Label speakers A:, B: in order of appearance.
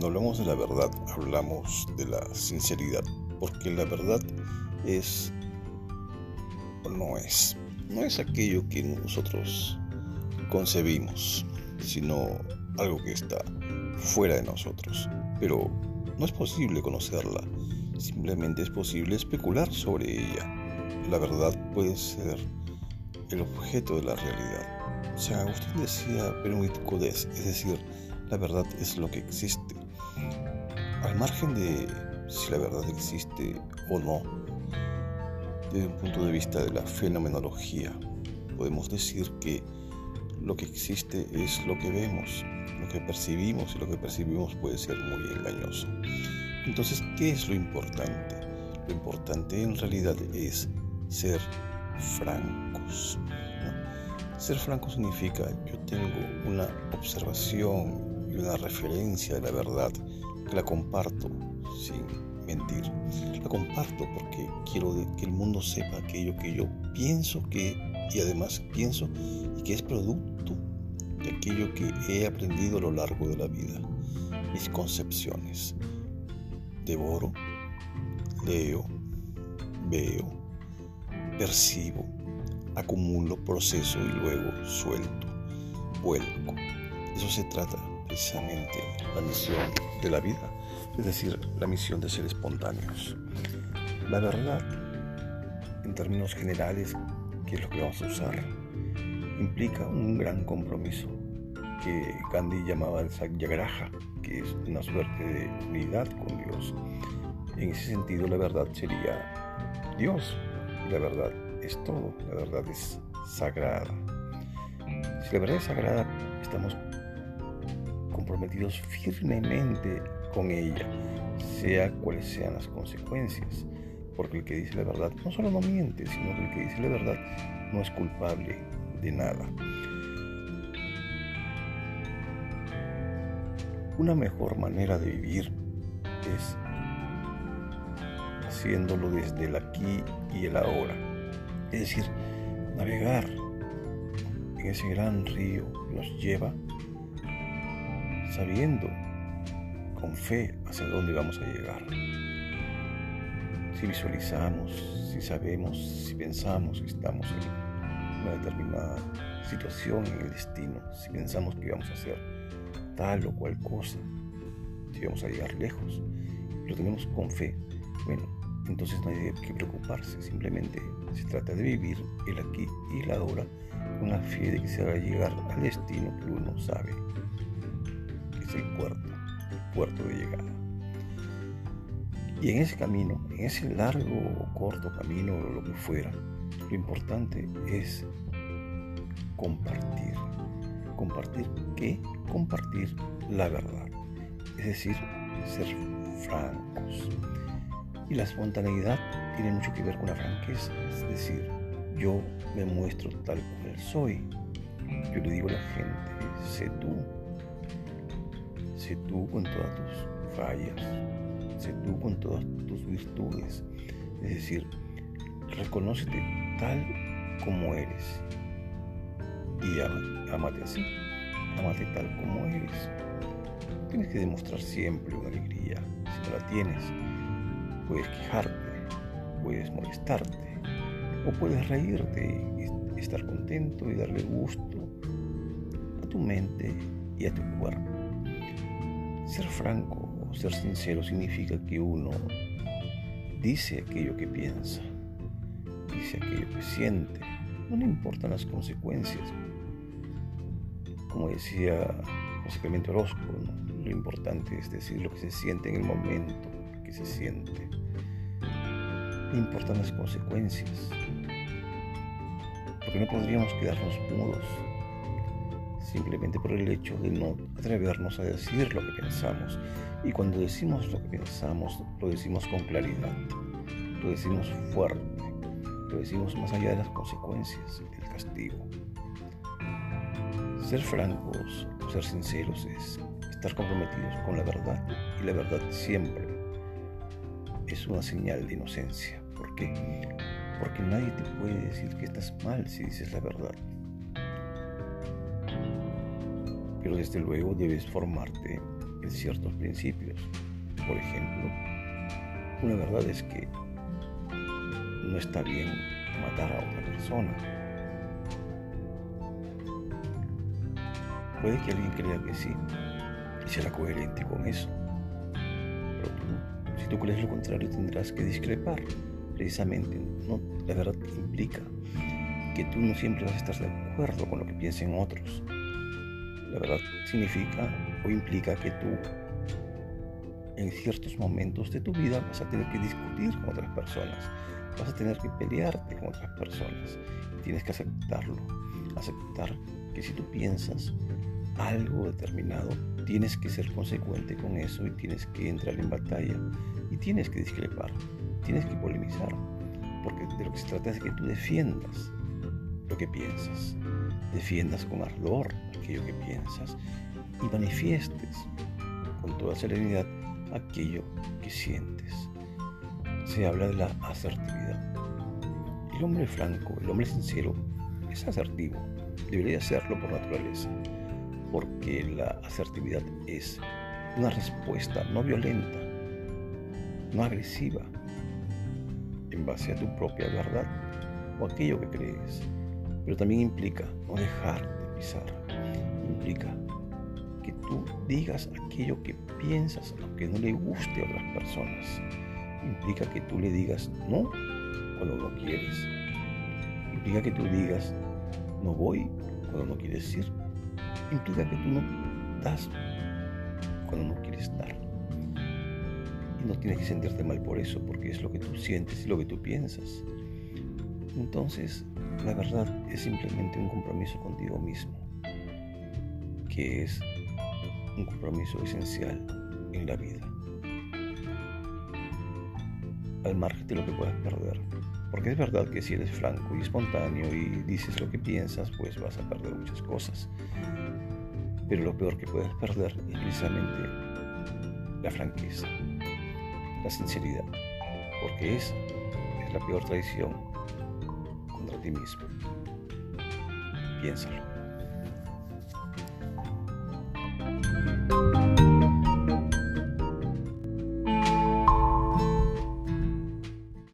A: Cuando hablamos de la verdad, hablamos de la sinceridad, porque la verdad es o no es. No es aquello que nosotros concebimos, sino algo que está fuera de nosotros. Pero no es posible conocerla, simplemente es posible especular sobre ella. La verdad puede ser el objeto de la realidad. San Agustín decía peruit codes, es decir, la verdad es lo que existe. Al margen de si la verdad existe o no, desde un punto de vista de la fenomenología, podemos decir que lo que existe es lo que vemos, lo que percibimos y lo que percibimos puede ser muy engañoso. Entonces, ¿qué es lo importante? Lo importante en realidad es ser francos. Ser franco significa yo tengo una observación y una referencia de la verdad la comparto sin mentir. La comparto porque quiero que el mundo sepa aquello que yo pienso que y además pienso y que es producto de aquello que he aprendido a lo largo de la vida, mis concepciones. Devoro, leo, veo, percibo, acumulo, proceso y luego suelto, vuelco. Eso se trata precisamente la misión de la vida, es decir, la misión de ser espontáneos. La verdad, en términos generales, que es lo que vamos a usar, implica un gran compromiso que Gandhi llamaba el Satyagraha, que es una suerte de unidad con Dios. En ese sentido, la verdad sería Dios. La verdad es todo, la verdad es sagrada. Si la verdad es sagrada, estamos comprometidos firmemente con ella, sea cuales sean las consecuencias. Porque el que dice la verdad no solo no miente, sino que el que dice la verdad no es culpable de nada. Una mejor manera de vivir es haciéndolo desde el aquí y el ahora. Es decir, navegar en ese gran río que nos lleva sabiendo con fe hacia dónde vamos a llegar. Si visualizamos, si sabemos, si pensamos que estamos en una determinada situación en el destino, si pensamos que vamos a hacer tal o cual cosa, si vamos a llegar lejos, lo tenemos con fe, bueno, entonces no hay que preocuparse, simplemente se trata de vivir el aquí y el ahora con la fe de que se va a llegar al destino que uno sabe, el puerto, el puerto de llegada. Y en ese camino, en ese largo o corto camino o lo que fuera, lo importante es compartir. ¿Compartir qué? Compartir la verdad. Es decir, ser francos. Y la espontaneidad tiene mucho que ver con la franqueza. Es decir, yo me muestro tal cual soy. Yo le digo a la gente, sé tú. Sé tú con todas tus fallas. Sé tú con todas tus virtudes. Es decir, reconócete tal como eres y amate así, amate tal como eres. Tienes que demostrar siempre una alegría. Si no la tienes, puedes quejarte, puedes molestarte, o puedes reírte y estar contento y darle gusto a tu mente y a tu cuerpo. Ser franco o ser sincero significa que uno dice aquello que piensa, dice aquello que siente, no le importan las consecuencias, como decía José Clemente Orozco, lo importante es decir lo que se siente en el momento que se siente. No importan las consecuencias, porque no podríamos quedarnos mudos simplemente por el hecho de no atrevernos a decir lo que pensamos. Y cuando decimos lo que pensamos, lo decimos con claridad, lo decimos fuerte, lo decimos más allá de las consecuencias, del castigo. Ser francos, ser sinceros es estar comprometidos con la verdad y la verdad siempre es una señal de inocencia. ¿Por qué? Porque nadie te puede decir que estás mal si dices la verdad. Pero desde luego debes formarte en ciertos principios. Por ejemplo, una verdad es que no está bien matar a otra persona. Puede que alguien crea que sí y será coherente con eso. Pero tú, si tú crees lo contrario, tendrás que discrepar. Precisamente, ¿no? la verdad implica que tú no siempre vas a estar de acuerdo con lo que piensen otros. La verdad significa o implica que tú en ciertos momentos de tu vida vas a tener que discutir con otras personas, vas a tener que pelearte con otras personas. Tienes que aceptarlo, aceptar que si tú piensas algo determinado, tienes que ser consecuente con eso y tienes que entrar en batalla y tienes que discrepar, tienes que polemizar, porque de lo que se trata es que tú defiendas lo que piensas, defiendas con ardor aquello que piensas y manifiestes con toda serenidad aquello que sientes. Se habla de la asertividad. El hombre franco, el hombre sincero, es asertivo. Debería serlo por naturaleza, porque la asertividad es una respuesta no violenta, no agresiva, en base a tu propia verdad o aquello que crees. Pero también implica no dejar de pisar, implica que tú digas aquello que piensas, aunque no le guste a otras personas. Implica que tú le digas no cuando no quieres. Implica que tú digas no voy cuando no quieres ir. Implica que tú no das cuando no quieres dar. Y no tienes que sentirte mal por eso, porque es lo que tú sientes y lo que tú piensas. Entonces, la verdad es simplemente un compromiso contigo mismo, que es un compromiso esencial en la vida. Al margen de lo que puedas perder. Porque es verdad que si eres franco y espontáneo y dices lo que piensas, pues vas a perder muchas cosas. Pero lo peor que puedes perder es precisamente la franqueza, la sinceridad. Porque es, es la peor traición contra ti mismo. Piénsalo.